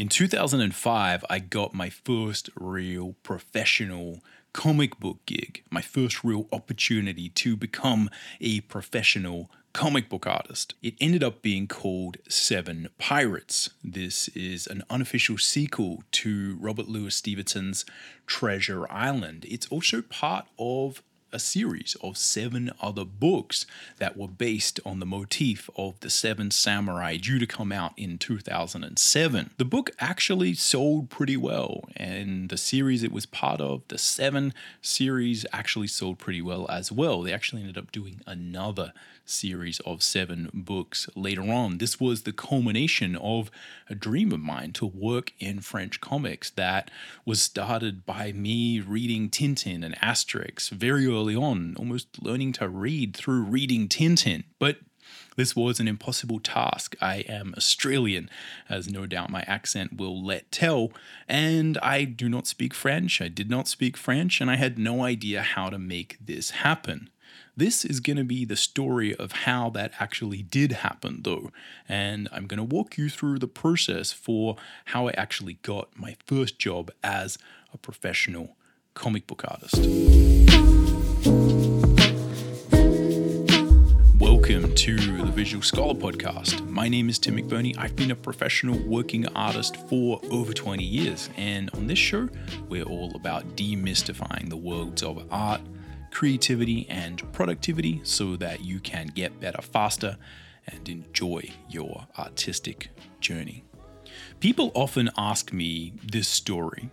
In 2005, I got my first real professional comic book gig, my first real opportunity to become a professional comic book artist. It ended up being called Seven Pirates. This is an unofficial sequel to Robert Louis Stevenson's Treasure Island. It's also part of a series of seven other books that were based on the motif of the Seven Samurai, due to come out in 2007. The book actually sold pretty well, and the series it was part of, the Seven series, actually sold pretty well as well. They actually ended up doing another series of seven books later on. This was the culmination of a dream of mine to work in French comics that was started by me reading Tintin and Asterix very early on, almost learning to read through reading Tintin. But this was an impossible task. I am Australian, as no doubt my accent will let tell, and I do not speak French. I did not speak French, and I had no idea how to make this happen. This is going to be the story of how that actually did happen, though, and I'm going to walk you through the process for how I actually got my first job as a professional comic book artist. Visual Scholar Podcast. My name is Tim McBurnie. I've been a professional working artist for over 20 years, and on this show, we're all about demystifying the worlds of art creativity, and productivity so that you can get better faster and enjoy your artistic journey. People often ask me this story.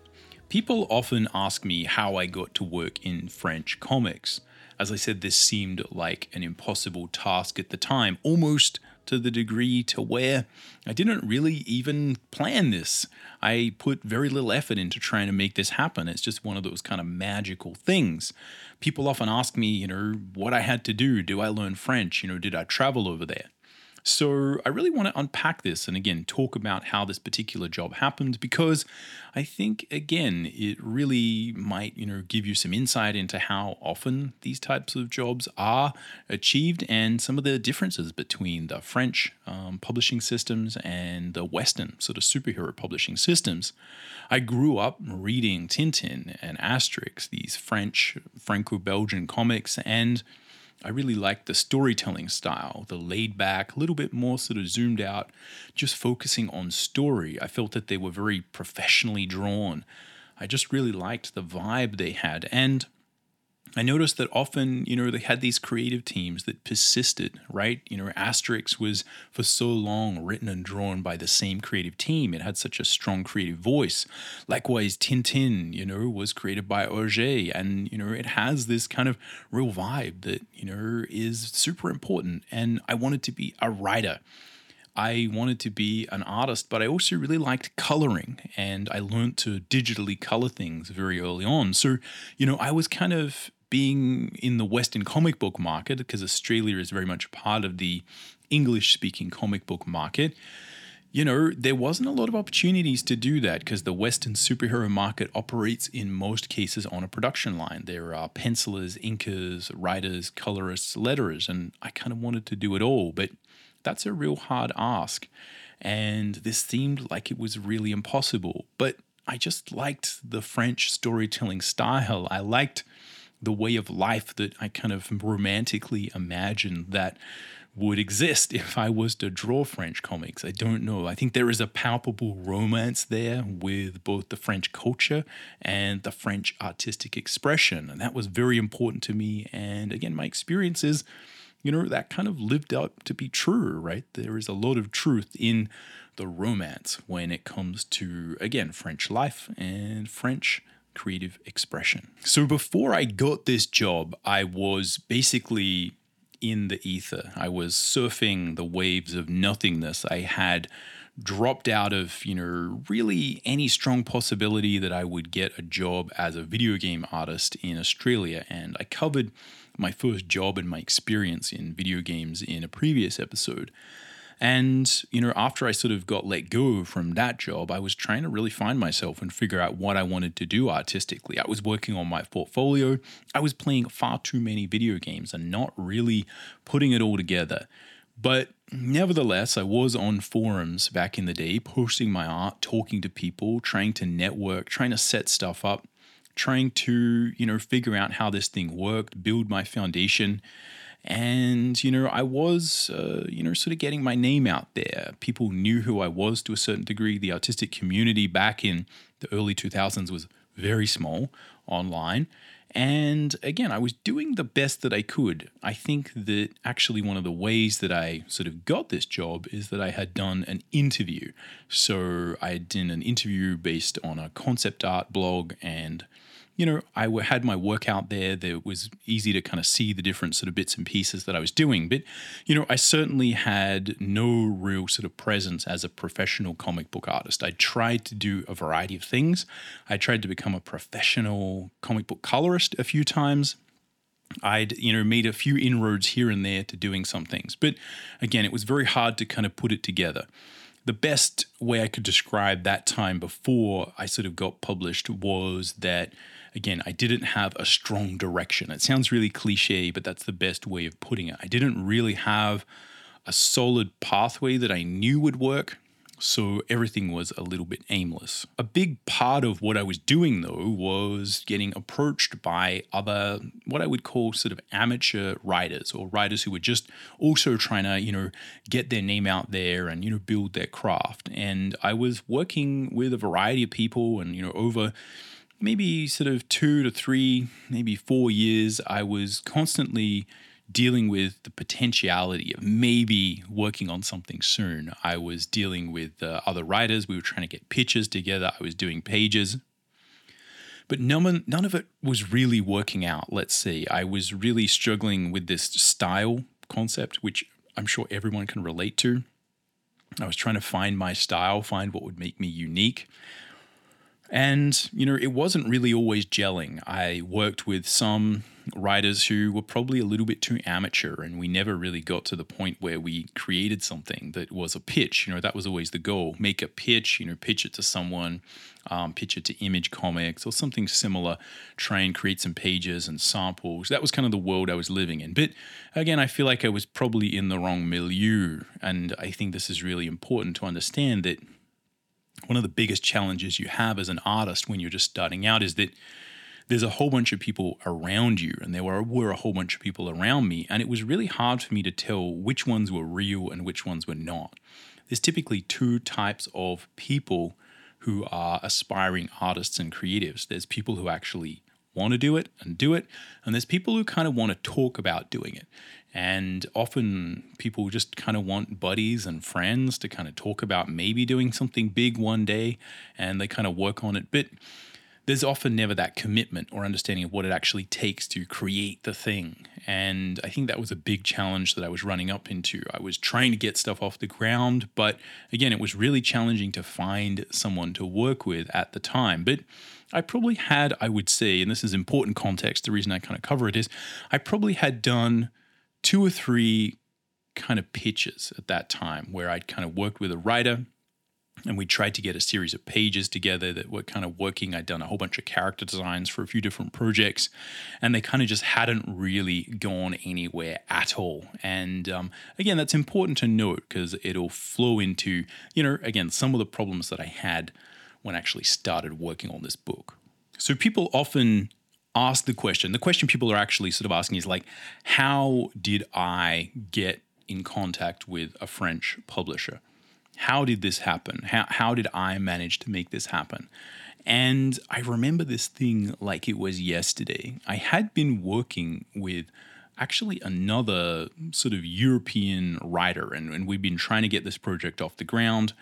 People often ask me how I got to work in French comics. As I said, this seemed like an impossible task at the time, almost to the degree to where I didn't really even plan this. I put very little effort into trying to make this happen. It's just one of those kind of magical things. People often ask me, you know, what I had to do. Do I learn French? You know, did I travel over there? So I really want to unpack this and again talk about how this particular job happened because I think again it really might you know give you some insight into how often these types of jobs are achieved and some of the differences between the French um, publishing systems and the Western sort of superhero publishing systems. I grew up reading Tintin and Asterix, these French Franco-Belgian comics and I really liked the storytelling style, the laid back, a little bit more sort of zoomed out, just focusing on story. I felt that they were very professionally drawn. I just really liked the vibe they had. And I noticed that often, you know, they had these creative teams that persisted, right? You know, Asterix was for so long written and drawn by the same creative team. It had such a strong creative voice. Likewise, Tintin, you know, was created by Hergé. And, you know, it has this kind of real vibe that, you know, is super important. And I wanted to be a writer. I wanted to be an artist, but I also really liked coloring and I learned to digitally color things very early on. So, you know, I was kind of being in the Western comic book market, because Australia is very much part of the English speaking comic book market, you know, there wasn't a lot of opportunities to do that because the Western superhero market operates in most cases on a production line. There are pencilers, inkers, writers, colorists, letterers, and I kind of wanted to do it all, but that's a real hard ask. And this seemed like it was really impossible. But I just liked the French storytelling style. I liked the way of life that I kind of romantically imagined that would exist if I was to draw French comics. I don't know. I think there is a palpable romance there with both the French culture and the French artistic expression. And that was very important to me. And again, my experiences, you know, that kind of lived up to be true, right? There is a lot of truth in the romance when it comes to, again, French life and French creative expression. So before I got this job, I was basically in the ether. I was surfing the waves of nothingness. I had dropped out of, you know, really any strong possibility that I would get a job as a video game artist in Australia. And I covered my first job and my experience in video games in a previous episode. And, you know, after I sort of got let go from that job, I was trying to really find myself and figure out what I wanted to do artistically. I was working on my portfolio. I was playing far too many video games and not really putting it all together. But nevertheless, I was on forums back in the day, posting my art, talking to people, trying to network, trying to set stuff up, trying to, you know, figure out how this thing worked, build my foundation. And, you know, I was, uh, you know, sort of getting my name out there. People knew who I was to a certain degree. The artistic community back in the early 2000s was very small online. And again, I was doing the best that I could. I think that actually one of the ways that I sort of got this job is that I had done an interview. So I done an interview based on a concept art blog and you know, I had my work out there. That was easy to kind of see the different sort of bits and pieces that I was doing. But, you know, I certainly had no real sort of presence as a professional comic book artist. I tried to do a variety of things. I tried to become a professional comic book colorist a few times. I'd you know made a few inroads here and there to doing some things, but again, it was very hard to kind of put it together. The best way I could describe that time before I sort of got published was that again, I didn't have a strong direction. It sounds really cliche, but that's the best way of putting it. I didn't really have a solid pathway that I knew would work. So everything was a little bit aimless. A big part of what I was doing though was getting approached by other, what I would call sort of amateur writers or writers who were just also trying to, you know, get their name out there and, you know, build their craft. And I was working with a variety of people and, you know, over maybe sort of two to three, maybe four years, I was constantly dealing with the potentiality of maybe working on something soon. I was dealing with uh, other writers. We were trying to get pitches together. I was doing pages. But none, none of it was really working out, let's see. I was really struggling with this style concept, which I'm sure everyone can relate to. I was trying to find my style, find what would make me unique. And, you know, it wasn't really always gelling. I worked with some writers who were probably a little bit too amateur, and we never really got to the point where we created something that was a pitch. You know, that was always the goal make a pitch, you know, pitch it to someone, um, pitch it to Image Comics or something similar, try and create some pages and samples. That was kind of the world I was living in. But again, I feel like I was probably in the wrong milieu. And I think this is really important to understand that one of the biggest challenges you have as an artist when you're just starting out is that there's a whole bunch of people around you, and there were, were a whole bunch of people around me, and it was really hard for me to tell which ones were real and which ones were not. There's typically two types of people who are aspiring artists and creatives. There's people who actually want to do it and do it, and there's people who kind of want to talk about doing it. And often people just kind of want buddies and friends to kind of talk about maybe doing something big one day and they kind of work on it. But there's often never that commitment or understanding of what it actually takes to create the thing. And I think that was a big challenge that I was running up into. I was trying to get stuff off the ground, but again, it was really challenging to find someone to work with at the time. But I probably had, I would say, and this is important context, the reason I kind of cover it is I probably had done two or three kind of pitches at that time where I'd kind of worked with a writer and we tried to get a series of pages together that were kind of working. I'd done a whole bunch of character designs for a few different projects, and they kind of just hadn't really gone anywhere at all. And um, again, that's important to note because it'll flow into, you know, again, some of the problems that I had when I actually started working on this book. So people often ask the question. The question people are actually sort of asking is like, how did I get in contact with a French publisher? How did this happen? How, how did I manage to make this happen? And I remember this thing like it was yesterday. I had been working with actually another sort of European writer, and, and we've been trying to get this project off the ground.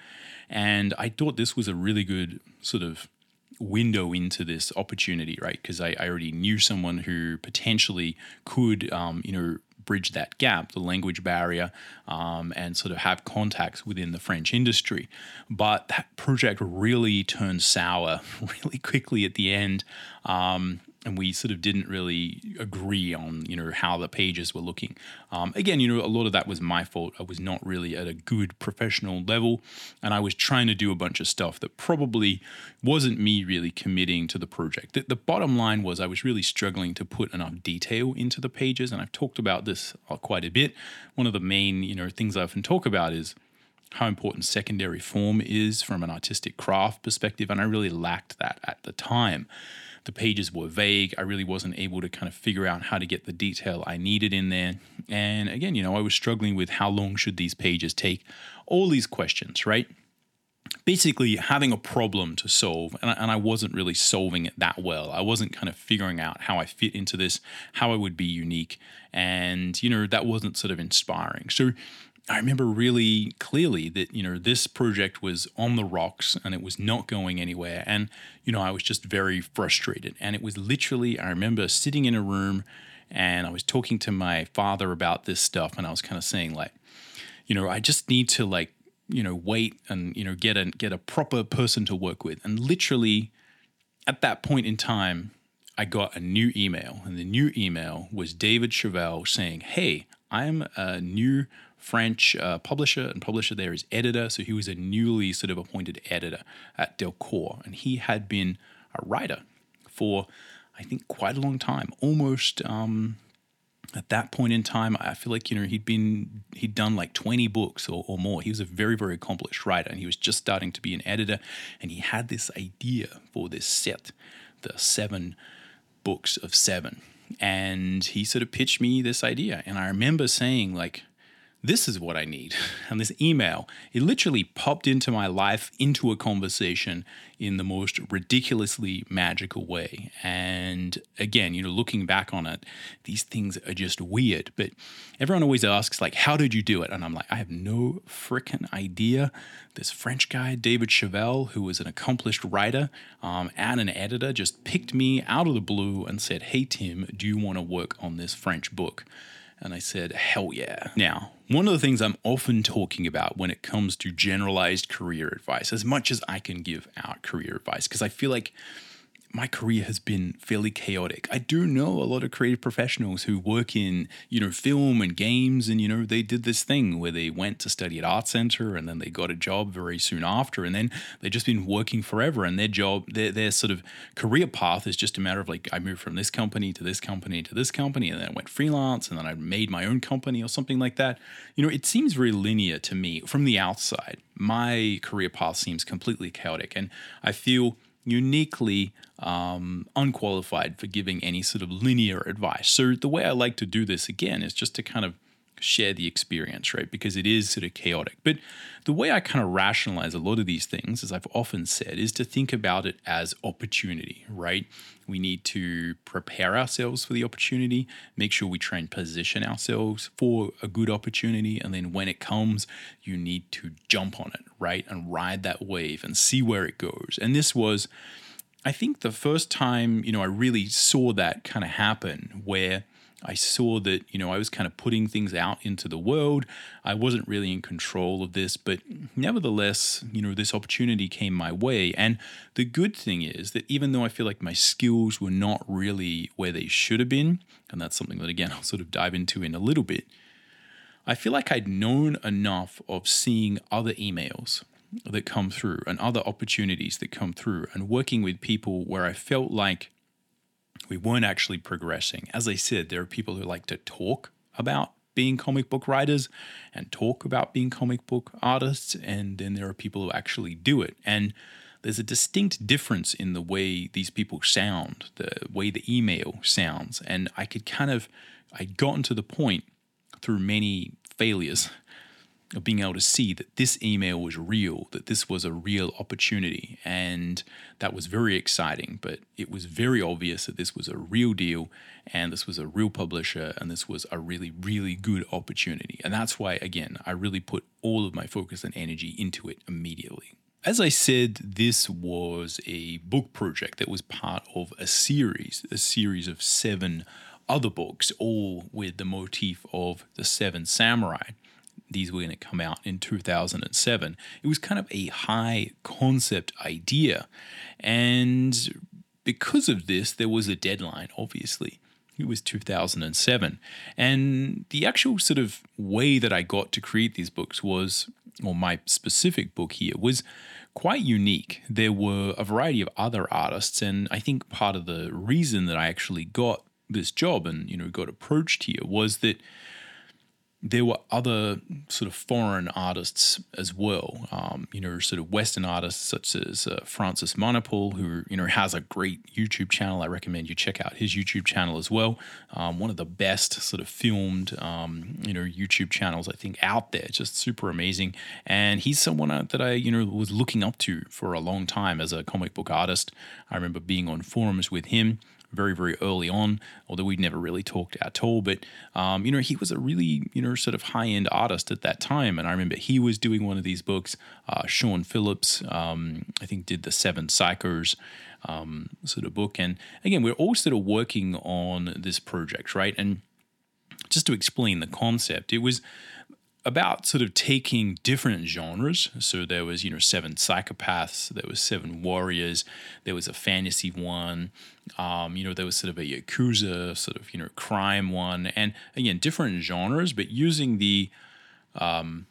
And I thought this was a really good sort of window into this opportunity, right? Because I, I, already knew someone who potentially could, um, you know, bridge that gap, the language barrier, um, and sort of have contacts within the French industry. But that project really turned sour really quickly at the end. Um, and we sort of didn't really agree on you know how the pages were looking. Um, again, you know, a lot of that was my fault. I was not really at a good professional level, and I was trying to do a bunch of stuff that probably wasn't me really committing to the project. The, the bottom line was I was really struggling to put enough detail into the pages, and I've talked about this uh, quite a bit. One of the main you know things I often talk about is how important secondary form is from an artistic craft perspective, and I really lacked that at the time the pages were vague. I really wasn't able to kind of figure out how to get the detail I needed in there. And again, you know, I was struggling with how long should these pages take? All these questions, right? Basically, having a problem to solve, and I, and I wasn't really solving it that well. I wasn't kind of figuring out how I fit into this, how I would be unique, and you know that wasn't sort of inspiring. So I remember really clearly that, you know, this project was on the rocks and it was not going anywhere. And, you know, I was just very frustrated. And it was literally, I remember sitting in a room and I was talking to my father about this stuff. And I was kind of saying, like, you know, I just need to, like, you know, wait and, you know, get a, get a proper person to work with. And literally at that point in time, I got a new email. And the new email was David Chauvel saying, Hey, I'm a new French uh, publisher, and publisher there is editor. So he was a newly sort of appointed editor at Delcourt, and he had been a writer for, I think, quite a long time, almost. Um, at that point in time, I feel like you know he'd been he'd done like twenty books or, or more. He was a very very accomplished writer, and he was just starting to be an editor. And he had this idea for this set, the seven books of seven, and he sort of pitched me this idea. And I remember saying like, this is what I need. And this email, it literally popped into my life, into a conversation in the most ridiculously magical way. And again, you know, looking back on it, these things are just weird. But everyone always asks, like, how did you do it? And I'm like, I have no freaking idea. This French guy, David Chauvel, who was an accomplished writer um, and an editor, just picked me out of the blue and said, Hey, Tim, do you want to work on this French book? And I said, hell yeah. Now, one of the things I'm often talking about when it comes to generalized career advice, as much as I can give out career advice, because I feel like my career has been fairly chaotic. I do know a lot of creative professionals who work in, you know, film and games and you know, they did this thing where they went to study at art center and then they got a job very soon after and then they've just been working forever and their job their their sort of career path is just a matter of like I moved from this company to this company to this company and then I went freelance and then I made my own company or something like that. You know, it seems very linear to me from the outside. My career path seems completely chaotic and I feel uniquely um, unqualified for giving any sort of linear advice. So the way I like to do this again is just to kind of share the experience, right? Because it is sort of chaotic. But the way I kind of rationalize a lot of these things, as I've often said, is to think about it as opportunity, right? We need to prepare ourselves for the opportunity, make sure we try and position ourselves for a good opportunity. And then when it comes, you need to jump on it, right? And ride that wave and see where it goes. And this was, I think, the first time, you know, I really saw that kind of happen where I saw that, you know, I was kind of putting things out into the world. I wasn't really in control of this, but nevertheless, you know, this opportunity came my way. And the good thing is that even though I feel like my skills were not really where they should have been, and that's something that, again, I'll sort of dive into in a little bit, I feel like I'd known enough of seeing other emails that come through and other opportunities that come through and working with people where I felt like we weren't actually progressing. As I said, there are people who like to talk about being comic book writers and talk about being comic book artists, and then there are people who actually do it. And there's a distinct difference in the way these people sound, the way the email sounds. And I could kind of, I'd gotten to the point through many failures of being able to see that this email was real, that this was a real opportunity. And that was very exciting. But it was very obvious that this was a real deal and this was a real publisher and this was a really, really good opportunity. And that's why, again, I really put all of my focus and energy into it immediately. As I said, this was a book project that was part of a series, a series of seven other books, all with the motif of the seven samurai these were going to come out in 2007. It was kind of a high concept idea. And because of this, there was a deadline, obviously. It was 2007. And the actual sort of way that I got to create these books was, or my specific book here, was quite unique. There were a variety of other artists, and I think part of the reason that I actually got this job and you know got approached here was that there were other sort of foreign artists as well. Um, you know, sort of Western artists such as uh, Francis Manapul, who you know has a great YouTube channel. I recommend you check out his YouTube channel as well. Um, one of the best sort of filmed, um, you know, YouTube channels I think out there. Just super amazing. And he's someone uh, that I you know was looking up to for a long time as a comic book artist. I remember being on forums with him very, very early on, although we'd never really talked at all. But, um, you know, he was a really, you know, sort of high end artist at that time. And I remember he was doing one of these books. Uh, Sean Phillips, um, I think, did the Seven Psychos. Um, sort of book. And again, we're all sort of working on this project, right? And just to explain the concept, it was about sort of taking different genres. So there was, you know, seven psychopaths, there was seven warriors, there was a fantasy one, um, you know, there was sort of a yakuza, sort of, you know, crime one, and again, different genres, but using the um,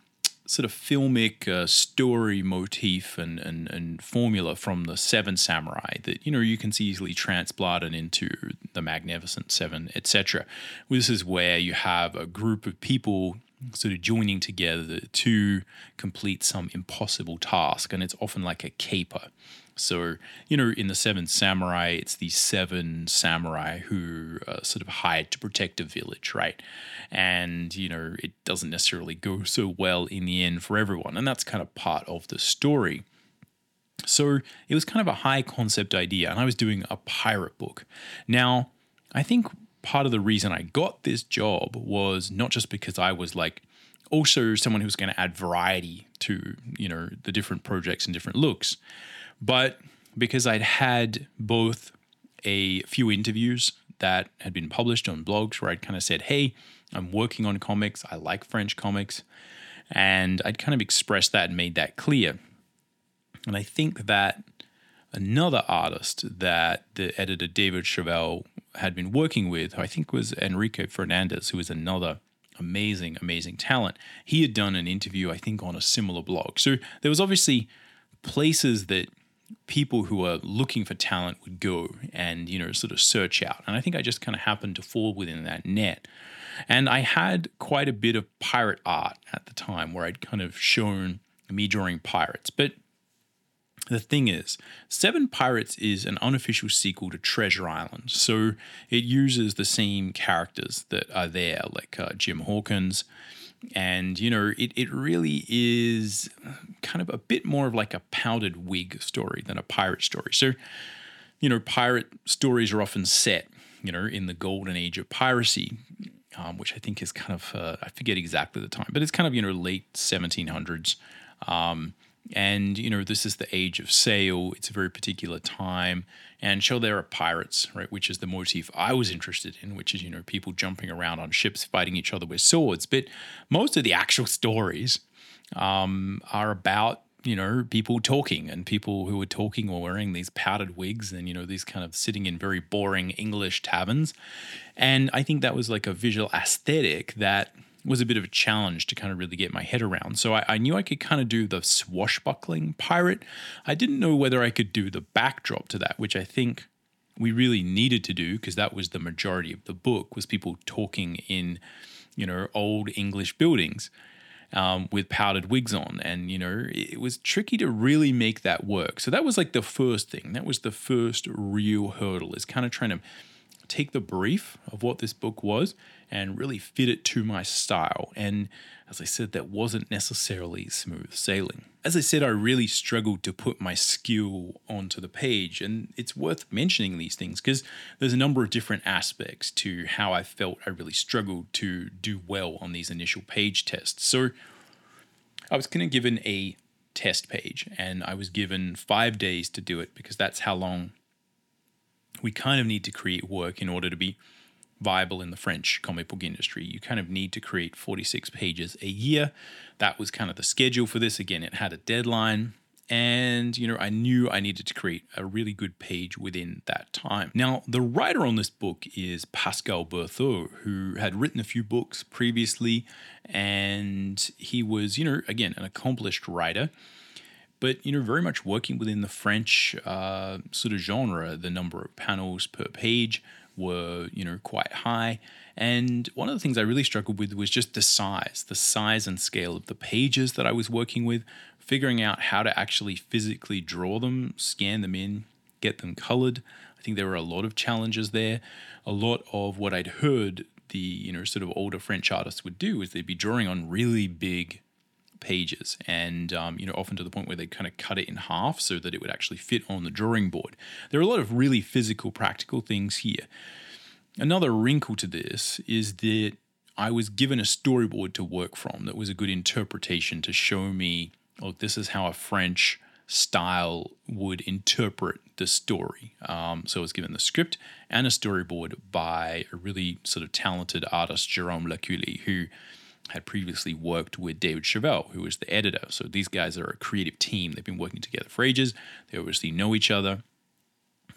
sort of filmic uh, story motif and, and, and formula from the Seven Samurai that you know you can see easily transplanted into the Magnificent Seven, etc. This is where you have a group of people sort of joining together to complete some impossible task. And it's often like a caper. So, you know, in the Seven Samurai, it's the seven samurai who are sort of hired to protect a village, right? And, you know, it doesn't necessarily go so well in the end for everyone. And that's kind of part of the story. So it was kind of a high concept idea. And I was doing a pirate book. Now, I think part of the reason I got this job was not just because I was like also someone who was going to add variety to, you know, the different projects and different looks, but because I'd had both a few interviews that had been published on blogs where I'd kind of said, "Hey, I'm working on comics. I like French comics." And I'd kind of expressed that and made that clear. And I think that another artist that the editor David Chauvel had been working with, I think was Enrique Fernandez, who was another amazing, amazing talent. He had done an interview, I think, on a similar blog. So there was obviously places that people who are looking for talent would go and, you know, sort of search out. And I think I just kind of happened to fall within that net. And I had quite a bit of pirate art at the time where I'd kind of shown me drawing pirates. But the thing is, Seven Pirates is an unofficial sequel to Treasure Island. So it uses the same characters that are there, like uh, Jim Hawkins. And, you know, it, it really is kind of a bit more of like a powdered wig story than a pirate story. So, you know, pirate stories are often set, you know, in the golden age of piracy, um, which I think is kind of, uh, I forget exactly the time, but it's kind of, you know, late 1700s. Um, and, you know, this is the age of sail. It's a very particular time. And sure, there are pirates, right, which is the motif I was interested in, which is, you know, people jumping around on ships fighting each other with swords. But most of the actual stories um, are about you know, people talking and people who are talking or wearing these powdered wigs and, you know, these kind of sitting in very boring English taverns. And I think that was like a visual aesthetic that was a bit of a challenge to kind of really get my head around. So I, I, knew I could kind of do the swashbuckling pirate. I didn't know whether I could do the backdrop to that, which I think we really needed to do because that was the majority of the book was people talking in, you know, old English buildings. Um, with powdered wigs on. And, you know, it was tricky to really make that work. So that was like the first thing. That was the first real hurdle is kind of trying to take the brief of what this book was and really fit it to my style. And as I said, that wasn't necessarily smooth sailing. As I said, I really struggled to put my skill onto the page, and it's worth mentioning these things because there's a number of different aspects to how I felt I really struggled to do well on these initial page tests. So I was kind of given a test page, and I was given five days to do it because that's how long we kind of need to create work in order to be viable in the French comic book industry. You kind of need to create 46 pages a year. That was kind of the schedule for this. Again, it had a deadline. And, you know, I knew I needed to create a really good page within that time. Now, the writer on this book is Pascal Bertho, who had written a few books previously. And he was, you know, again, an accomplished writer but you know very much working within the french uh, sort of genre the number of panels per page were you know quite high. And one of the things i really struggled with was just the size the size and scale of the pages that i was working with figuring out how to actually physically draw them scan them in get them colored. I think there were a lot of challenges there. A lot of what i'd heard the you know sort of older french artists would do is they'd be drawing on really big pages and um, you know often to the point where they kind of cut it in half so that it would actually fit on the drawing board there are a lot of really physical practical things here another wrinkle to this is that i was given a storyboard to work from that was a good interpretation to show me look this is how a french style would interpret the story. Um, so I was given the script and a storyboard by a really sort of talented artist, Jerome Lereculey, who had previously worked with David Chauvel, who was the editor. So these guys are a creative team. They've been working together for ages. They obviously know each other.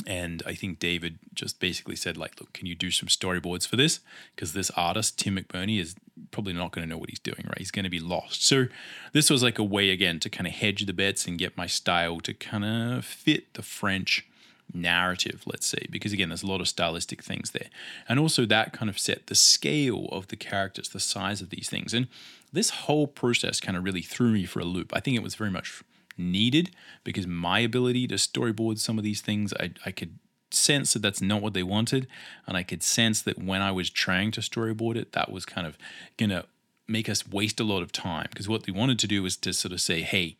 And I think David just basically said, like, look, can you do some storyboards for this? Because this artist, Tim McBurnie, is probably not going to know what he's doing, right? He's going to be lost. So this was like a way, again, to kind of hedge the bets and get my style to kind of fit the French narrative, let's say, because again, there's a lot of stylistic things there. And also, that kind of set the scale of the characters, the size of these things. And this whole process kind of really threw me for a loop. I think it was very much needed because my ability to storyboard some of these things, I, I could sense that that's not what they wanted. And I could sense that when I was trying to storyboard it, that was kind of going to make us waste a lot of time because what they wanted to do was to sort of say, hey,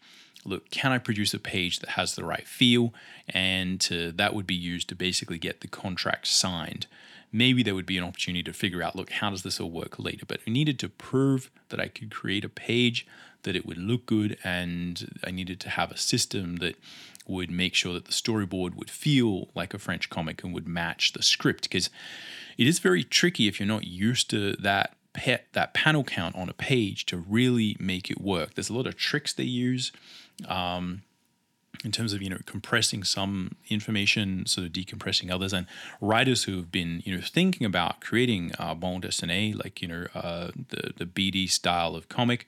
look, can I produce a page that has the right feel? And to, that would be used to basically get the contract signed. Maybe there would be an opportunity to figure out, look, how does this all work later? But I needed to prove that I could create a page, that it would look good, and I needed to have a system that would make sure that the storyboard would feel like a French comic and would match the script. Because it is very tricky if you're not used to that pet that panel count on a page to really make it work. There's a lot of tricks they use um, in terms of you know compressing some information, sort of decompressing others, and writers who have been you know thinking about creating uh, bande dessinée, like you know uh, the the BD style of comic.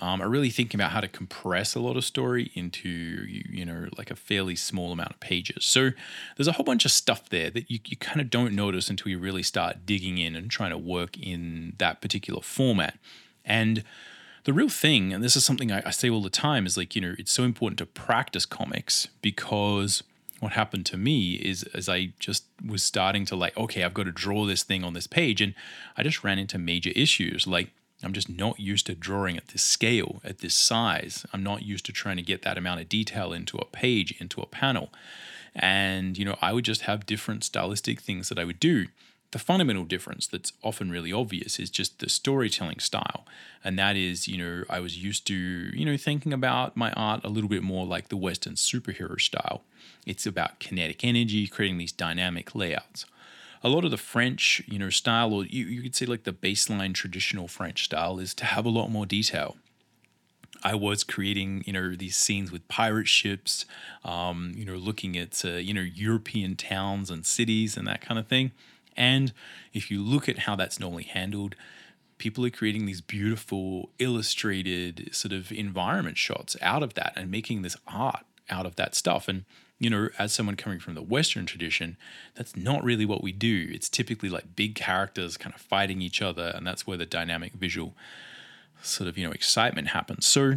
Um, are really thinking about how to compress a lot of story into you know like a fairly small amount of pages. So there's a whole bunch of stuff there that you, you kind of don't notice until you really start digging in and trying to work in that particular format. And the real thing, and this is something I, I say all the time, is like, you know, it's so important to practice comics because what happened to me is as I just was starting to like, okay, I've got to draw this thing on this page. And I just ran into major issues. Like, I'm just not used to drawing at this scale, at this size. I'm not used to trying to get that amount of detail into a page, into a panel. And, you know, I would just have different stylistic things that I would do the fundamental difference that's often really obvious is just the storytelling style. And that is, you know, I was used to, you know, thinking about my art a little bit more like the Western superhero style. It's about kinetic energy, creating these dynamic layouts. A lot of the French, you know, style, or you, you could say like the baseline traditional French style, is to have a lot more detail. I was creating, you know, these scenes with pirate ships, um, you know, looking at, uh, you know, European towns and cities and that kind of thing. And if you look at how that's normally handled, people are creating these beautiful illustrated sort of environment shots out of that and making this art out of that stuff. And, you know, as someone coming from the Western tradition, that's not really what we do. It's typically like big characters kind of fighting each other, and that's where the dynamic visual sort of, you know, excitement happens. So,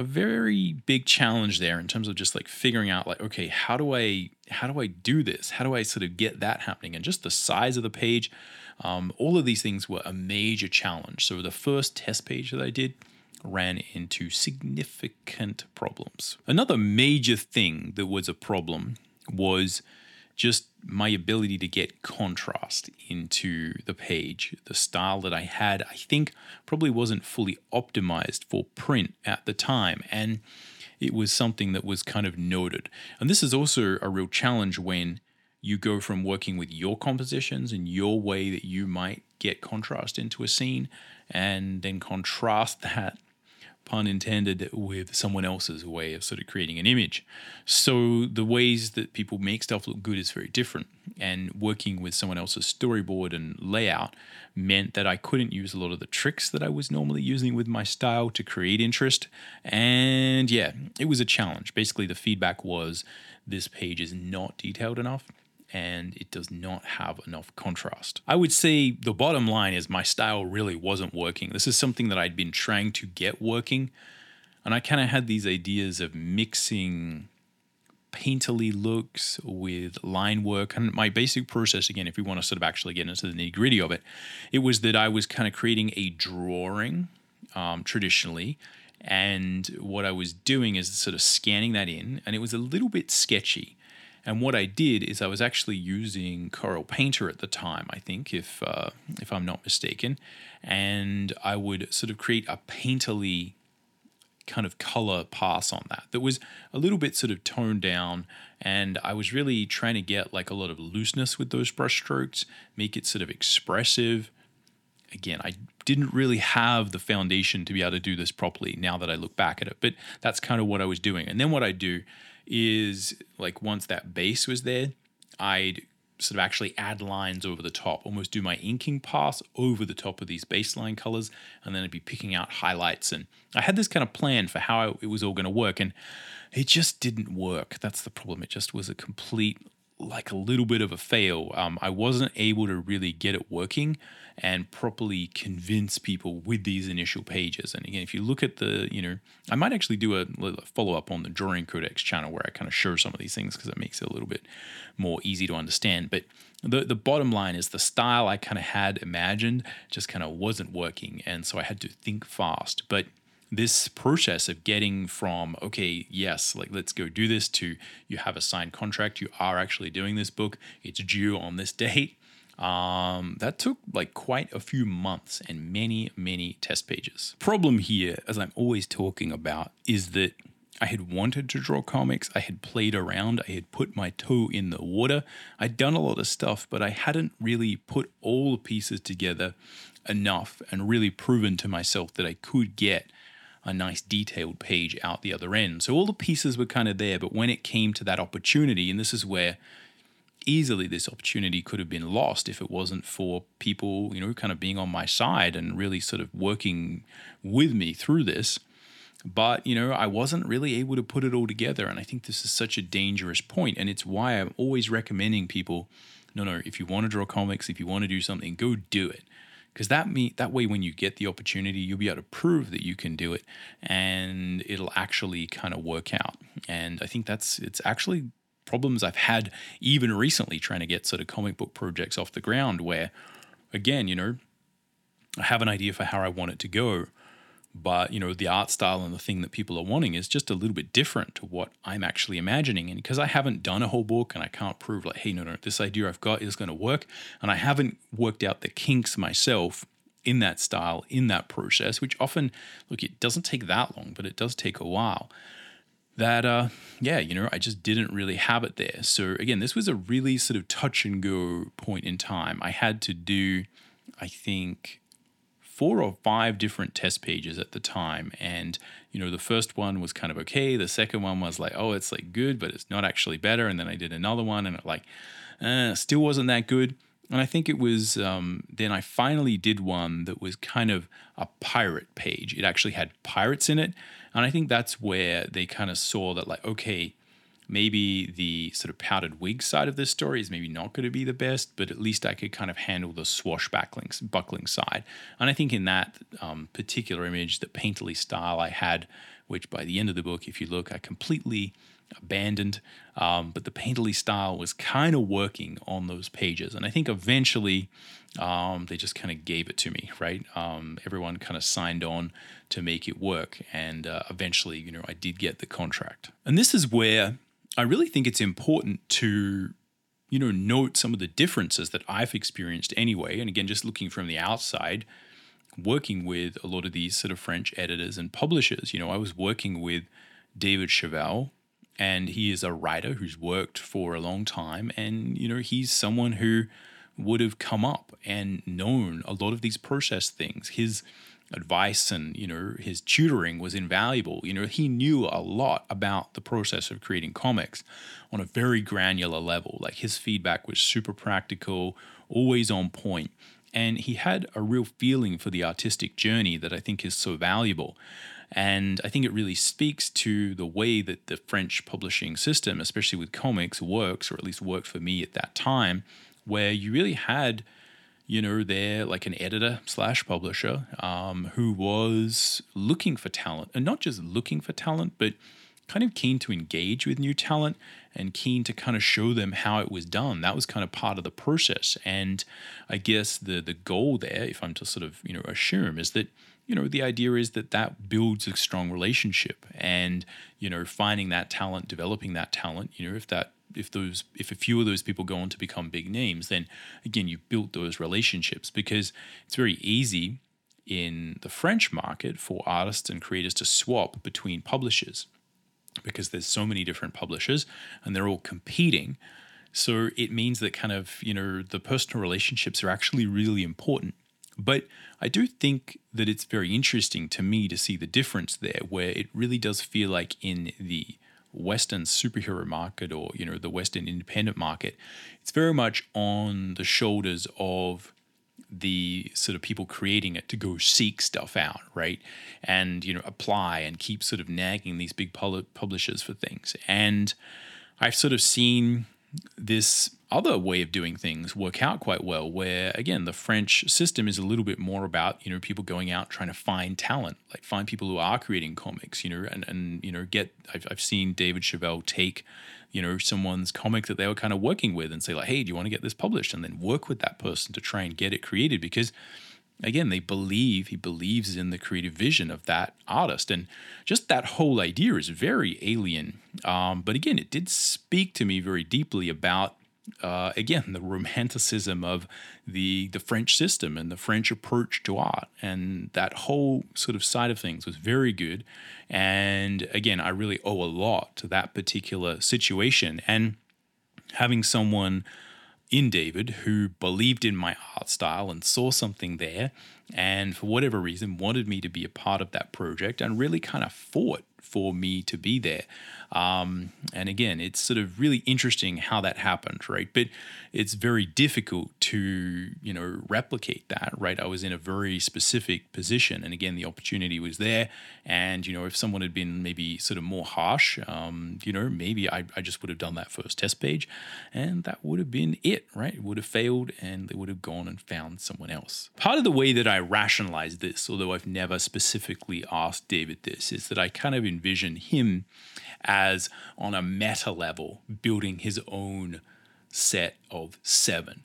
a very big challenge there in terms of just like figuring out like okay how do i how do i do this? How do i sort of get that happening? And just the size of the page um, all of these things were a major challenge. So the first test page that i did ran into significant problems. Another major thing that was a problem was just my ability to get contrast into the page. The style that I had, I think, probably wasn't fully optimized for print at the time. And it was something that was kind of noted. And this is also a real challenge when you go from working with your compositions and your way that you might get contrast into a scene and then contrast that pun intended, with someone else's way of sort of creating an image. So the ways that people make stuff look good is very different. And working with someone else's storyboard and layout meant that I couldn't use a lot of the tricks that I was normally using with my style to create interest. And yeah, it was a challenge. Basically, the feedback was this page is not detailed enough and it does not have enough contrast. I would say the bottom line is my style really wasn't working. This is something that I'd been trying to get working, and I kind of had these ideas of mixing painterly looks with line work. And my basic process, again, if we want to sort of actually get into the nitty gritty of it, it was that I was kind of creating a drawing um, traditionally. And what I was doing is sort of scanning that in, and it was a little bit sketchy. And what I did is I was actually using Corel Painter at the time, I think, if uh, if I'm not mistaken, and I would sort of create a painterly kind of color pass on that that was a little bit sort of toned down and I was really trying to get like a lot of looseness with those brush strokes, make it sort of expressive. Again, I didn't really have the foundation to be able to do this properly now that I look back at it, but that's kind of what I was doing. And then what I do is like once that base was there, I'd sort of actually add lines over the top, almost do my inking pass over the top of these baseline colors, and then I'd be picking out highlights. And I had this kind of plan for how it was all going to work, and it just didn't work. That's the problem. It just was a complete, like a little bit of a fail. Um, I wasn't able to really get it working and properly convince people with these initial pages. And again, if you look at the, you know, I might actually do a, follow up on the Drawing Codex channel where I kind of show some of these things because it makes it a little bit more easy to understand. But the, the bottom line is the style I kind of had imagined just kind of wasn't working. And so I had to think fast. But this process of getting from okay yes like let's go do this to you have a signed contract you are actually doing this book it's due on this date um, that took like quite a few months and many, many test pages. Problem here, as I'm always talking about, is that I had wanted to draw comics. I had played around. I had put my toe in the water. I'd done a lot of stuff, but I hadn't really put all the pieces together enough and really proven to myself that I could get a nice detailed page out the other end. So all the pieces were kind of there, but when it came to that opportunity, and this is where easily this opportunity could have been lost if it wasn't for people, you know, kind of being on my side and really sort of working with me through this. But, you know, I wasn't really able to put it all together. And I think this is such a dangerous point, And it's why I'm always recommending people no, no, if you want to draw comics, if you want to do something, go do it. Because that me that way when you get the opportunity, you'll be able to prove that you can do it and it'll actually kind of work out. And I think that's it's actually problems I've had even recently trying to get sort of comic book projects off the ground where, again, you know, I have an idea for how I want it to go, but, you know, the art style and the thing that people are wanting is just a little bit different to what I'm actually imagining. And because I haven't done a whole book and I can't prove, like, hey, no, no, this idea I've got is going to work, and I haven't worked out the kinks myself in that style, in that process, which often, look, it doesn't take that long, but it does take a while. That uh yeah you know i just didn't really have it there. So again this was a really sort of touch and go point in time. I had to do i think four or five different test pages at the time and you know the first one was kind of okay the second one was like oh it's like good but it's not actually better and then i did another one and it like uh, still wasn't that good and I think it was um, then I finally did one that was kind of a pirate page. It actually had pirates in it. And I think that's where they kind of saw that, like, okay, maybe the sort of powdered wig side of this story is maybe not going to be the best, but at least I could kind of handle the swashbuckling buckling side. And I think in that um, particular image, the painterly style I had, which by the end of the book, if you look, I completely abandoned. Um, but the painterly style was kind of working on those pages. And I think eventually um, they just kind of gave it to me, right? Um, everyone kind of signed on to make it work. And uh, eventually, you know, I did get the contract. And this is where I really think it's important to you know note some of the differences that I've experienced anyway. And again just looking from the outside working with a lot of these sort of French editors and publishers you know I was working with David Chauvel and he is a writer who's worked for a long time. And you know he's someone who would have come up and known a lot of these process things. His advice and you know his tutoring was invaluable. You know he knew a lot about the process of creating comics on a very granular level. Like his feedback was super practical always on point and he had a real feeling for the artistic journey that I think is so valuable. And I think it really speaks to the way that the French publishing system, especially with comics, works, or at least worked for me at that time, where you really had, you know, there like an editor slash publisher um, who was looking for talent, and not just looking for talent, but kind of keen to engage with new talent and keen to kind of show them how it was done. That was kind of part of the process. And I guess the the goal there, if I'm to sort of you know assume, is that you know the idea is that that builds a strong relationship, and you know finding that talent, developing that talent. You know if that if those if a few of those people go on to become big names, then again you've built those relationships because it's very easy in the French market for artists and creators to swap between publishers because there's so many different publishers and they're all competing. So it means that kind of, you know, the personal relationships are actually really important. But I do think that it's very interesting to me to see the difference there, where it really does feel like in the Western superhero market or, you know, the Western independent market, it's very much on the shoulders of the sort of people creating it to go seek stuff out, right? And, you know, apply and keep sort of nagging these big publishers for things. And I've sort of seen this other way of doing things work out quite well where again the french system is a little bit more about you know people going out trying to find talent like find people who are creating comics you know and and you know get i've, I've seen David Chauvel take you know someone's comic that they were kind of working with and say like hey do you want to get this published? and then work with that person to try and get it created because again they believe he believes in the creative vision of that artist. And just that whole idea is very alien. Um, but again it did speak to me very deeply about uh, again the romanticism of the the French system and the French approach to art, and that whole sort of side of things was very good. And again, I really owe a lot to that particular situation. And having someone in David who believed in my art style and saw something there, and for whatever reason wanted me to be a part of that project and really kind of fought for me to be there. Um, and again, it's sort of really interesting how that happened, right? But it's very difficult to, you know, replicate that, right? I was in a very specific position. And again, the opportunity was there. And, you know, if someone had been maybe sort of more harsh, um, you know, maybe I, I just would have done that first test page and that would have been it, right? It would have failed and they would have gone and found someone else. Part of the way that I rationalize this, although I've never specifically asked David this, is that I kind of envision him as on a meta level building his own set of seven.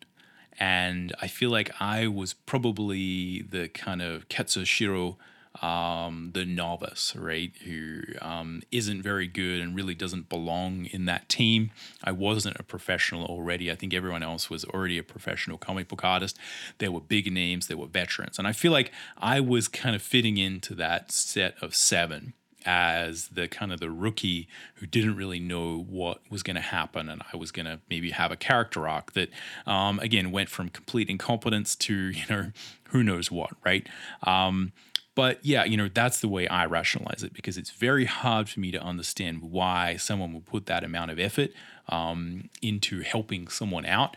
And I feel like I was probably the kind of Katsushiro, um, the novice, right, who um, not very good and really doesn't belong in that team. I wasn't a professional already. I think everyone else was already a professional comic book artist. There were big names, there were veterans. And I feel like I was kind of fitting into that set of seven as the kind of the rookie who didn't really know what was going to happen, and I was going to maybe have a character arc that, um, again, went from complete incompetence to you know who knows what, right? Um, but yeah, you know, that's the way I rationalize it because it's very hard for me to understand why someone would put that amount of effort um, into helping someone out.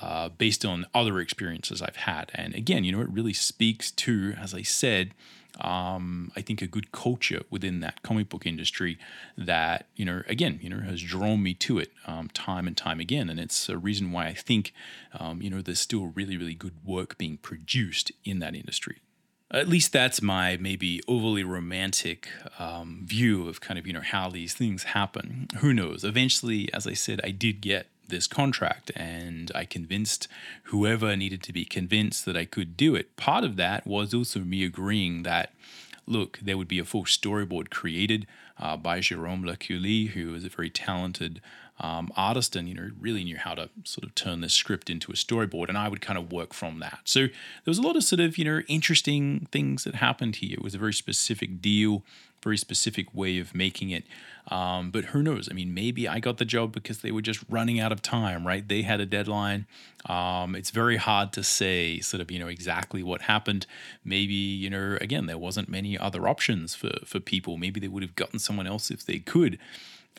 Uh, based on other experiences I've had. And again, you know, it really speaks to, as I said, um, I think a good culture within that comic book industry that you know again you know has drawn me to it um, time and time again, and it's a reason why I think um, you know there's still really really good work being produced in that industry. At least that's my maybe overly romantic um, view of kind of you know how these things happen. Who knows? Eventually, as I said, I did get this contract and I convinced whoever needed to be convinced that I could do it. Part of that was also me agreeing that, look, there would be a full storyboard created uh, by Jerome Lereculey, who is a very talented um, artist and you know really knew how to sort of turn this script into a storyboard and i would kind of work from that. So there was a lot of sort of you know interesting things that happened here. It was a very specific deal very specific way of making it. Um, but who knows? I mean, maybe I got the job because they were just running out of time, right? They had a deadline. Um, it's very hard to say, sort of, you know, exactly what happened. Maybe, you know, again, there wasn't many other options for for people. Maybe they would have gotten someone else if they could.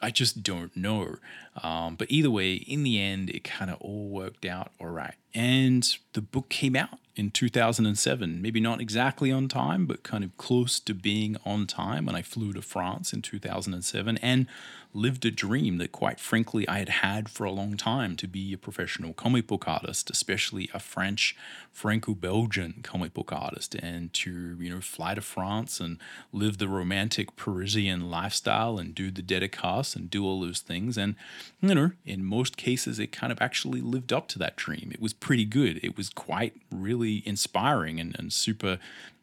I just don't know. Um, but either way, in the end, it kind of all worked out all right. And the book came out in 2007, maybe not exactly on time, but kind of close to being on time. And I flew to France in 2007 and lived a dream that, quite frankly, I had had for a long time to be a professional comic book artist, especially a French, Franco-Belgian comic book artist, and to you know fly to France and live the romantic Parisian lifestyle and do the dédicace and do all those things. And you know, in most cases, it kind of actually lived up to that dream. It was pretty good. It was quite really inspiring and, and super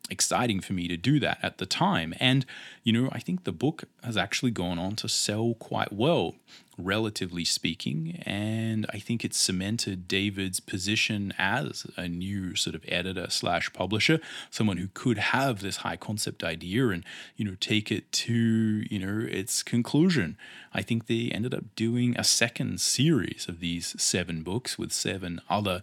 exciting for me to do that at the time. And, you know, I think the book has actually gone on to sell quite well, relatively speaking. And I think it cemented David's position as a new sort of editor slash publisher, someone who could have this high concept idea and, you know, take it to, you know, its conclusion. I think they ended up doing a second series of these seven books with seven other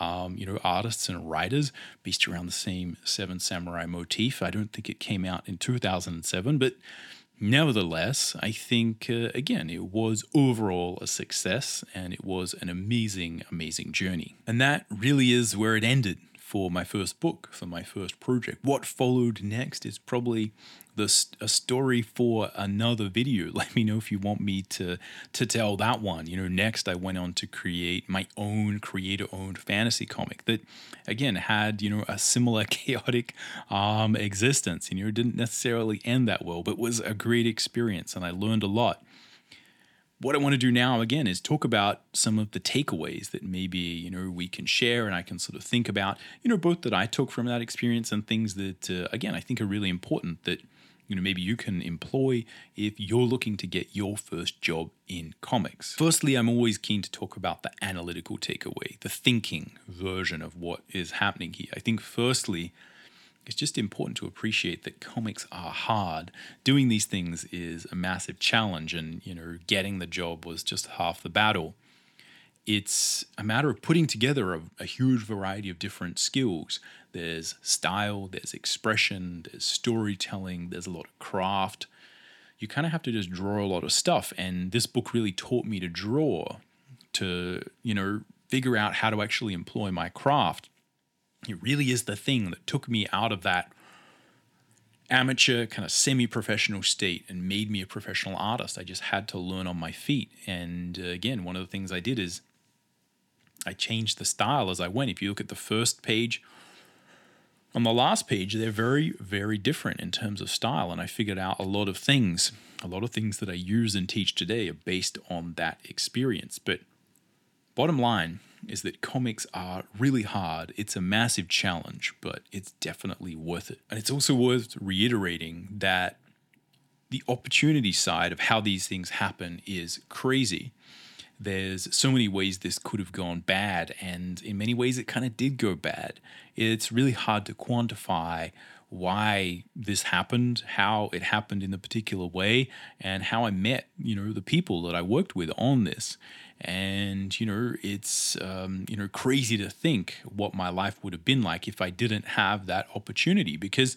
um, you know, artists and writers based around the same Seven Samurai motif. I don't think it came out in 2007, but nevertheless, I think, uh, again, it was overall a success and it was an amazing, amazing journey. And that really is where it ended for my first book, for my first project. What followed next is probably the a story for another video. Let me know if you want me to to tell that one. You know, next I went on to create my own creator-owned fantasy comic that, again, had you know a similar chaotic um, existence. You know, didn't necessarily end that well, but was a great experience, and I learned a lot what I want to do now again is talk about some of the takeaways that maybe you know we can share and I can sort of think about you know both that I took from that experience and things that uh, again I think are really important that you know maybe you can employ if you're looking to get your first job in comics. Firstly, I'm always keen to talk about the analytical takeaway, the thinking version of what is happening here. I think firstly, it's just important to appreciate that comics are hard. Doing these things is a massive challenge, and you know, getting the job was just half the battle it's a matter of putting together a, a, huge variety of different skills. There's style, there's expression, there's storytelling, there's a lot of craft. You kind of have to just draw a lot of stuff. And this book really taught me to draw, to, you know, figure out how to actually employ my craft. It really is the thing that took me out of that amateur, kind of semi professional state and made me a professional artist. I just had to learn on my feet. And uh, again, one of the things I did is I changed the style as I went. If you look at the first page, on the last page, they're very, very different in terms of style. And I figured out a lot of things. A lot of things that I use and teach today are based on that experience. But bottom line is that comics are really hard. It's a massive challenge, but it's definitely worth it. And it's also worth reiterating that the opportunity side of how these things happen is crazy there's so many ways this could have gone bad, and in many ways it kind of did go bad. It's really hard to quantify why this happened, how it happened in the particular way, and how I met, you know, the people that I worked with on this. And you know, it's um, you know crazy to think what my life would have been like if I didn't have that opportunity, because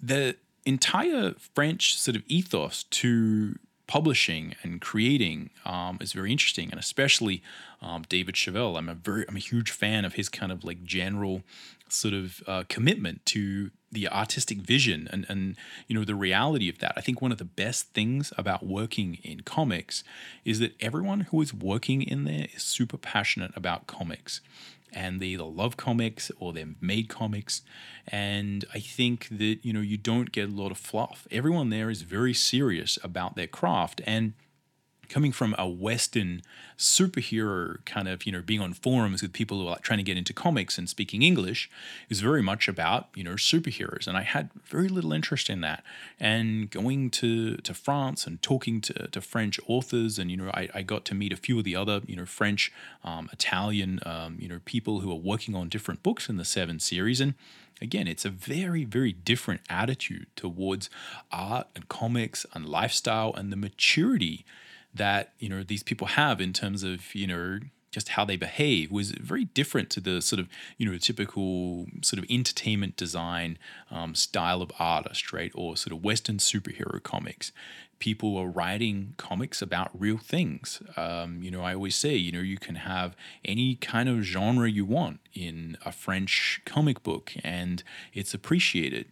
the entire French sort of ethos to publishing and creating um, is very interesting, and especially um, David Chauvel. I'm a very I'm a huge fan of his kind of like general sort of uh, commitment to the artistic vision and and you know the reality of that. I think one of the best things about working in comics is that everyone who is working in there is super passionate about comics and they either love comics or they've made comics. And I think that, you know, you don't get a lot of fluff. Everyone there is very serious about their craft. And coming from a Western superhero kind of, you know, being on forums with people who are like trying to get into comics and speaking English is very much about, you know, superheroes. And I had very little interest in that. And going to, to France and talking to, to French authors, and, you know, I, I got to meet a few of the other, you know, French, um, Italian, um, you know, people who are working on different books in the Seven series. And again, it's a very, very different attitude towards art and comics and lifestyle and the maturity that you know these people have in terms of you know just how they behave was very different to the sort of you know typical sort of entertainment design um, style of artist right? Or sort of western superhero comics. People are writing comics about real things. Um, you know i always say you know you can have any kind of genre you want in a french comic book and it's appreciated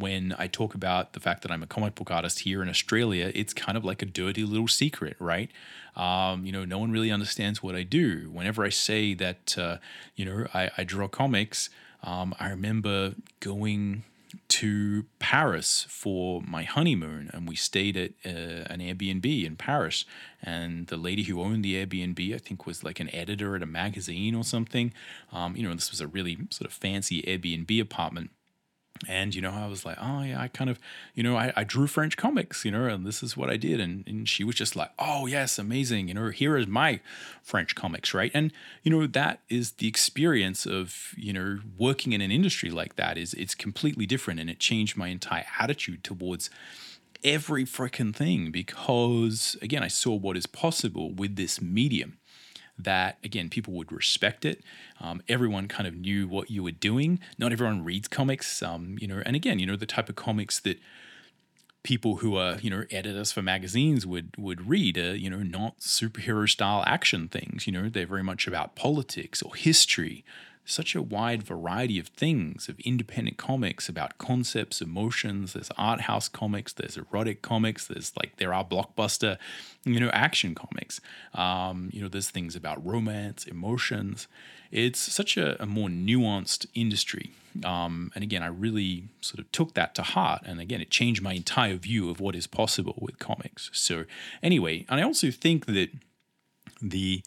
when I talk about the fact that I'm a comic book artist here in Australia, it's kind of like a dirty little secret, right? Um, you know, no one really understands what I do. Whenever I say that, uh, you know, I, I draw comics, um, I remember going to Paris for my honeymoon, and we stayed at uh, an Airbnb in Paris. And the lady who owned the Airbnb, I think, was like an editor at a magazine or something. Um, you know, this was a really sort of fancy Airbnb apartment and you know i was like oh yeah i kind of you know I, I, drew french comics you know and this is what i did. And, and she was just like oh yes amazing you know here is my french comics right? And you know that is the experience of you know working in an industry like that is it's completely different and it changed my entire attitude towards every freaking thing because again i saw what is possible with this medium that again people would respect it. Um, everyone kind of knew what you were doing. Not everyone reads comics um, you know and again you know the type of comics that people who are you know editors for magazines would would read uh, you know not superhero style action things. You know they're very much about politics or history such a wide variety of things of independent comics about concepts, emotions. There's art house comics, there's erotic comics, there's like there are blockbuster, you know, action comics. Um, you know, there's things about romance, emotions. It's such a, a more nuanced industry. Um, and again, I really sort of took that to heart. And again, it changed my entire view of what is possible with comics. So, anyway, and I also think that the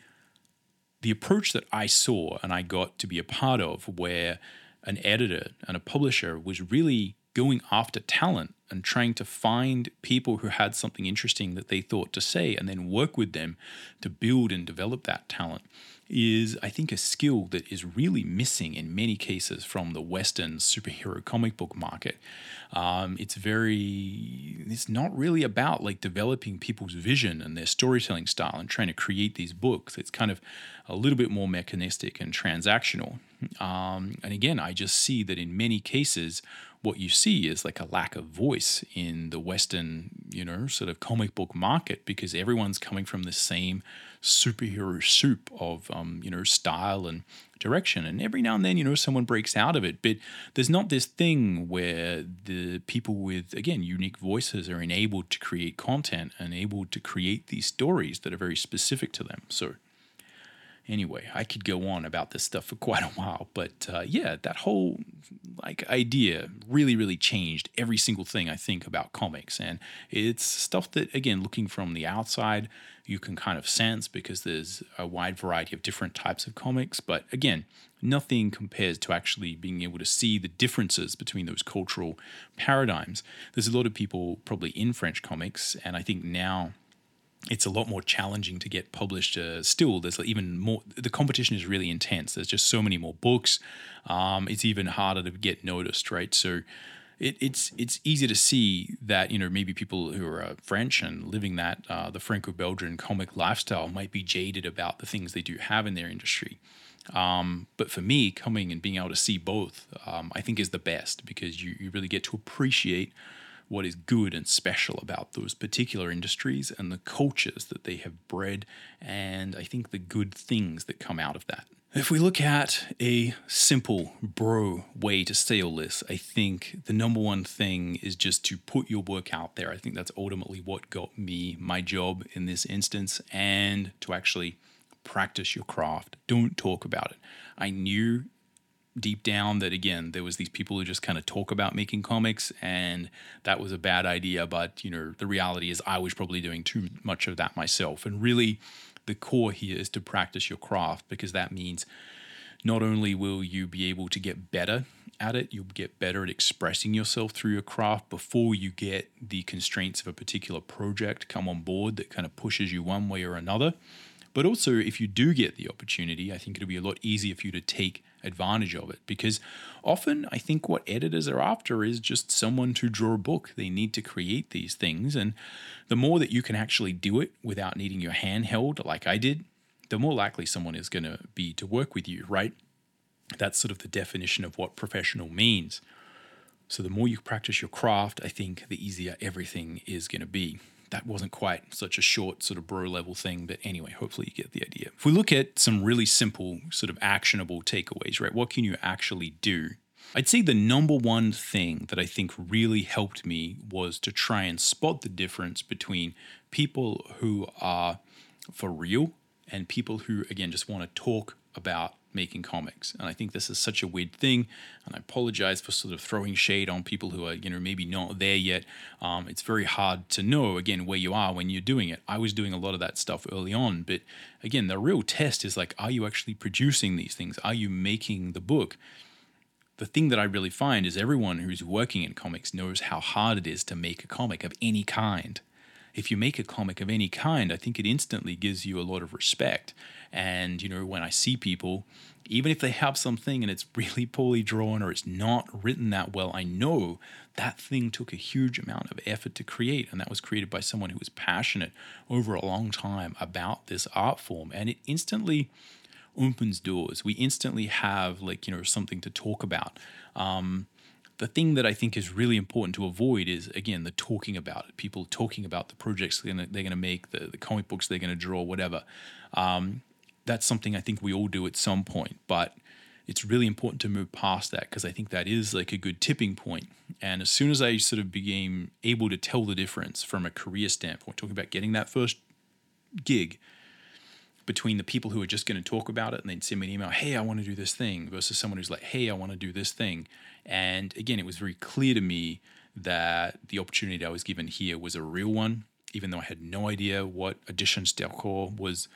the approach that I saw and I got to be a part of, where an editor and a publisher was really going after talent and trying to find people who had something interesting that they thought to say and then work with them to build and develop that talent is, I think, a skill that is really missing in many cases from the Western superhero comic book market. Um, it's very, it's not really about like developing people's vision and their storytelling style and trying to create these books. It's kind of a little bit more mechanistic and transactional. Um, and again, I just see that in many cases, what you see is like a lack of voice in the Western, you know, sort of comic book market because everyone's coming from the same superhero soup of, um, you know, style and direction. And every now and then, you know, someone breaks out of it. But there's not this thing where the people with, again, unique voices are enabled to create content and able to create these stories that are very specific to them. So, anyway, I could go on about this stuff for quite a while, but uh, yeah, that whole like idea really, really changed every single thing I think about comics, and it's stuff that again, looking from the outside, you can kind of sense because there's a wide variety of different types of comics, but again. Nothing compares to actually being able to see the differences between those cultural paradigms. There's a lot of people probably in French comics, and I think now it's a lot more challenging to get published. Uh, still, there's even more. The competition is really intense. There's just so many more books. Um, it's even harder to get noticed, right? So, it, it's it's easy to see that you know maybe people who are uh, French and living that uh, the Franco-Belgian comic lifestyle might be jaded about the things they do have in their industry. Um, but for me, coming and being able to see both, um, I think is the best because you, you really get to appreciate what is good and special about those particular industries and the cultures that they have bred, and I think the good things that come out of that. If we look at a simple bro way to say all this, I think the number one thing is just to put your work out there. I think that's ultimately what got me my job in this instance, and to actually practice your craft. Don't talk about it. I knew deep down that again there was these people who just kind of talk about making comics and that was a bad idea but you know the reality is i was probably doing too much of that myself. And really the core here is to practice your craft because that means not only will you be able to get better at it you'll get better at expressing yourself through your craft before you get the constraints of a particular project come on board that kind of pushes you one way or another. But also, if you do get the opportunity, I think it'll be a lot easier for you to take advantage of it because often I think what editors are after is just someone to draw a book. They need to create these things. And the more that you can actually do it without needing your hand held, like I did, the more likely someone is going to be to work with you, right? That's sort of the definition of what professional means. So the more you practice your craft, I think the easier everything is going to be that wasn't quite such a short sort of bro level thing. But anyway, hopefully you get the idea. If we look at some really simple, sort of actionable takeaways, right? What can you actually do? I'd say the number one thing that I think really helped me was to try and spot the difference between people who are for real and people who, again, just want to talk about making comics. And I think this is such a weird thing. And I apologize for sort of throwing shade on people who are, you know, maybe not there yet. Um, it's very hard to know, again, where you are when you're doing it. I was doing a lot of that stuff early on. But again, the real test is like, are you actually producing these things? Are you making the book? The thing that I really find is everyone who's working in comics knows how hard it is to make a comic of any kind if you make a comic of any kind, I think it instantly gives you a lot of respect. And, you know, when I see people, even if they have something and it's really poorly drawn or it's not written that well, I know that thing took a huge amount of effort to create. And that was created by someone who was passionate over a long time about this art form. And it instantly opens doors. We instantly have, like, you know, something to talk about. Um, the thing that I think is really important to avoid is again the talking about it. People talking about the projects they're going to make, the, the comic books they're going to draw, whatever. Um, that's something I think we all do at some point, but it's really important to move past that because I think that is like a good tipping point. And as soon as I sort of became able to tell the difference from a career standpoint, talking about getting that first gig between the people who are just going to talk about it and then send me an email, hey, I want to do this thing, versus someone who's like, hey, I want to do this thing. And again, it was very clear to me that the opportunity I was given here was a real one, even though I had no idea what Editions Delcourt was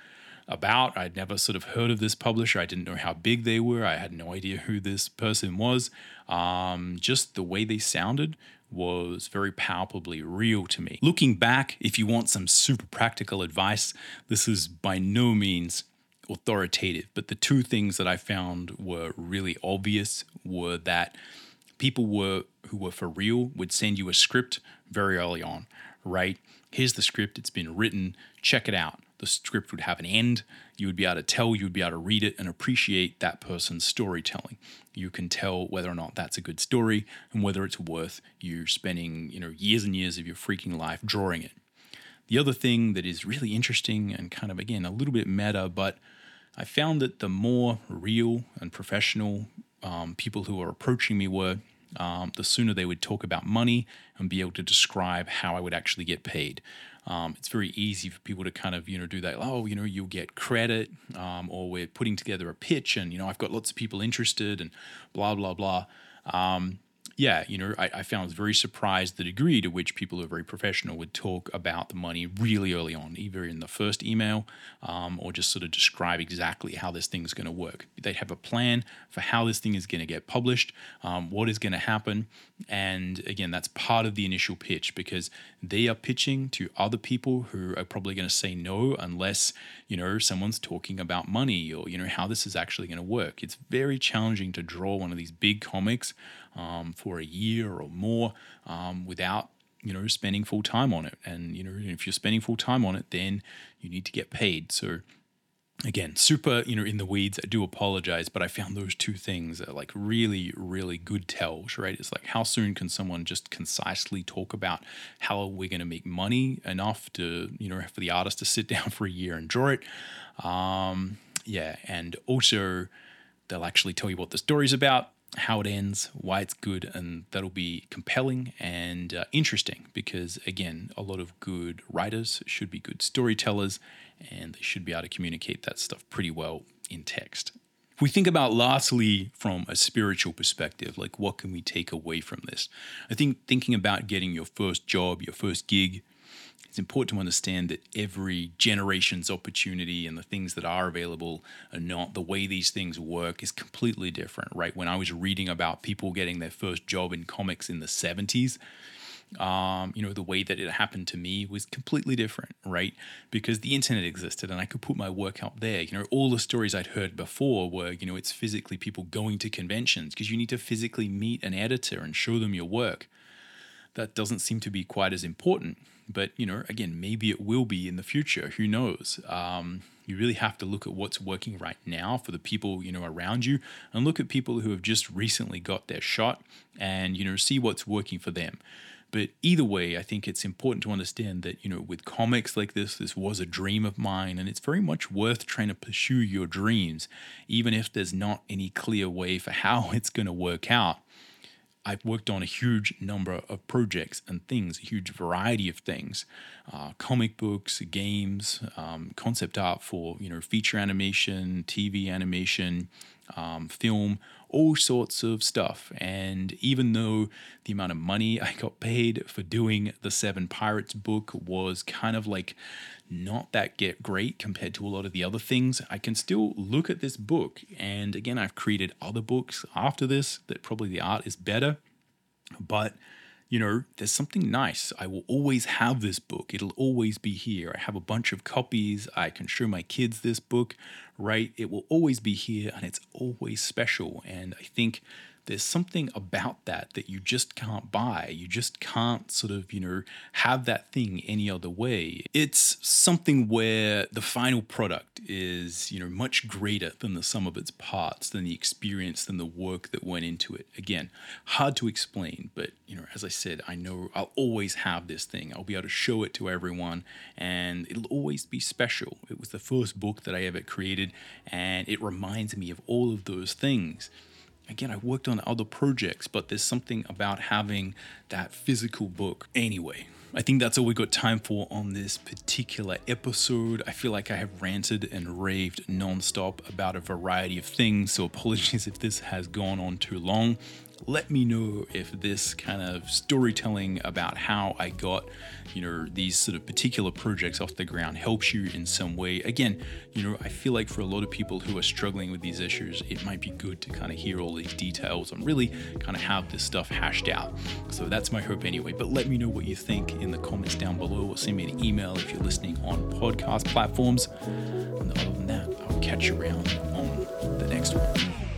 about. I'd never sort of heard of this publisher. I didn't know how big they were. I had no idea who this person was. Um, just the way they sounded was very palpably real to me. Looking back, if you want some super practical advice, this is by no means authoritative, but the two things that I found were really obvious were that people were who were for real would send you a script very early on, right? Here's the script, it's been written, check it out the script would have an end. You would be able to tell, you would be able to read it and appreciate that person's storytelling. You can tell whether or not that's a good story and whether it's worth you spending, you know, years and years of your freaking life drawing it. The other thing that is really interesting and kind of again a little bit meta, but I found that the more real and professional um, people who were approaching me were, um, the sooner they would talk about money and be able to describe how I would actually get paid. Um, it's very easy for people to kind of you know do that. Oh, you know, you'll get credit, um, or we're putting together a pitch, and you know, I've got lots of people interested, and blah blah blah. Um, yeah, you know, I, I found I was very surprised the degree to which people who are very professional would talk about the money really early on, either in the first email um, or just sort of describe exactly how this thing is going to work. They'd have a plan for how this thing is going to get published, um, what is going to happen. And again, that's part of the initial pitch because they are pitching to other people who are probably going to say no unless, you know, someone's talking about money or, you know, how this is actually going to work. It's very challenging to draw one of these big comics um, for a year or more um, without you know spending full time on it. And you know if you're spending full time on it then you need to get paid. So again super you know in the weeds. I do apologize but i found those two things are like really really good tells right? It's like how soon can someone just concisely talk about how we're going to make money enough to you know for the artist to sit down for a year and draw it? Um yeah and also they'll actually tell you what the story's about how it ends, why it's good, and that'll be compelling and uh, interesting because, again, a lot of good writers should be good storytellers and they should be able to communicate that stuff pretty well in text. we think about lastly from a spiritual perspective, like what can we take away from this? I think thinking about getting your first job, your first gig, it's important to understand that every generation's opportunity and the things that are available are not the way these things work is completely different, right? When I was reading about people getting their first job in comics in the 70s, um, you know, the way that it happened to me was completely different, right? Because the internet existed and I could put my work out there. You know, all the stories I'd heard before were, you know, it's physically people going to conventions because you need to physically meet an editor and show them your work. That doesn't seem to be quite as important. But, you know, again, maybe it will be in the future. Who knows? Um, you really have to look at what's working right now for the people you know around you and look at people who have just recently got their shot and you know see what's working for them but either way, I think it's important to understand that, you know, with comics like this, this was a dream of mine, and it's very much worth trying to pursue your dreams, even if there's not any clear way for how it's going to work out. I've worked on a huge number of projects and things, a huge variety of things, uh, comic books, games, um, concept art for you know feature animation, TV animation, um, film, all sorts of stuff. And even though the amount of money I got paid for doing the Seven Pirates book was kind of like not that get great compared to a lot of the other things, I can still look at this book. And again, I've created other books after this that probably the art is better. But you know, there's something nice. I will always have this book. It'll always be here. I have a bunch of copies. I can show my kids this book, right? It will always be here and it's always special. And I think there's something about that that you just can't buy. You just can't sort of, you know, have that thing any other way. It's something where the final product is, you know, much greater than the sum of its parts, than the experience, than the work that went into it. Again, hard to explain, but, you know, as I said, I know I'll always have this thing. I'll be able to show it to everyone and it'll always be special. It was the first book that I ever created and it reminds me of all of those things again, I worked on other projects, but there's something about having that physical book anyway. I think that's all we got time for on this particular episode. I feel like I have ranted and raved nonstop about a variety of things, so apologies if this has gone on too long let me know if this kind of storytelling about how I got, you know, these sort of particular projects off the ground helps you in some way. Again, you know, I feel like for a lot of people who are struggling with these issues, it might be good to kind of hear all these details and really kind of have this stuff hashed out. So that's my hope anyway. But let me know what you think in the comments down below or send me an email if you're listening on podcast platforms. And other than that, I'll catch you around on the next one.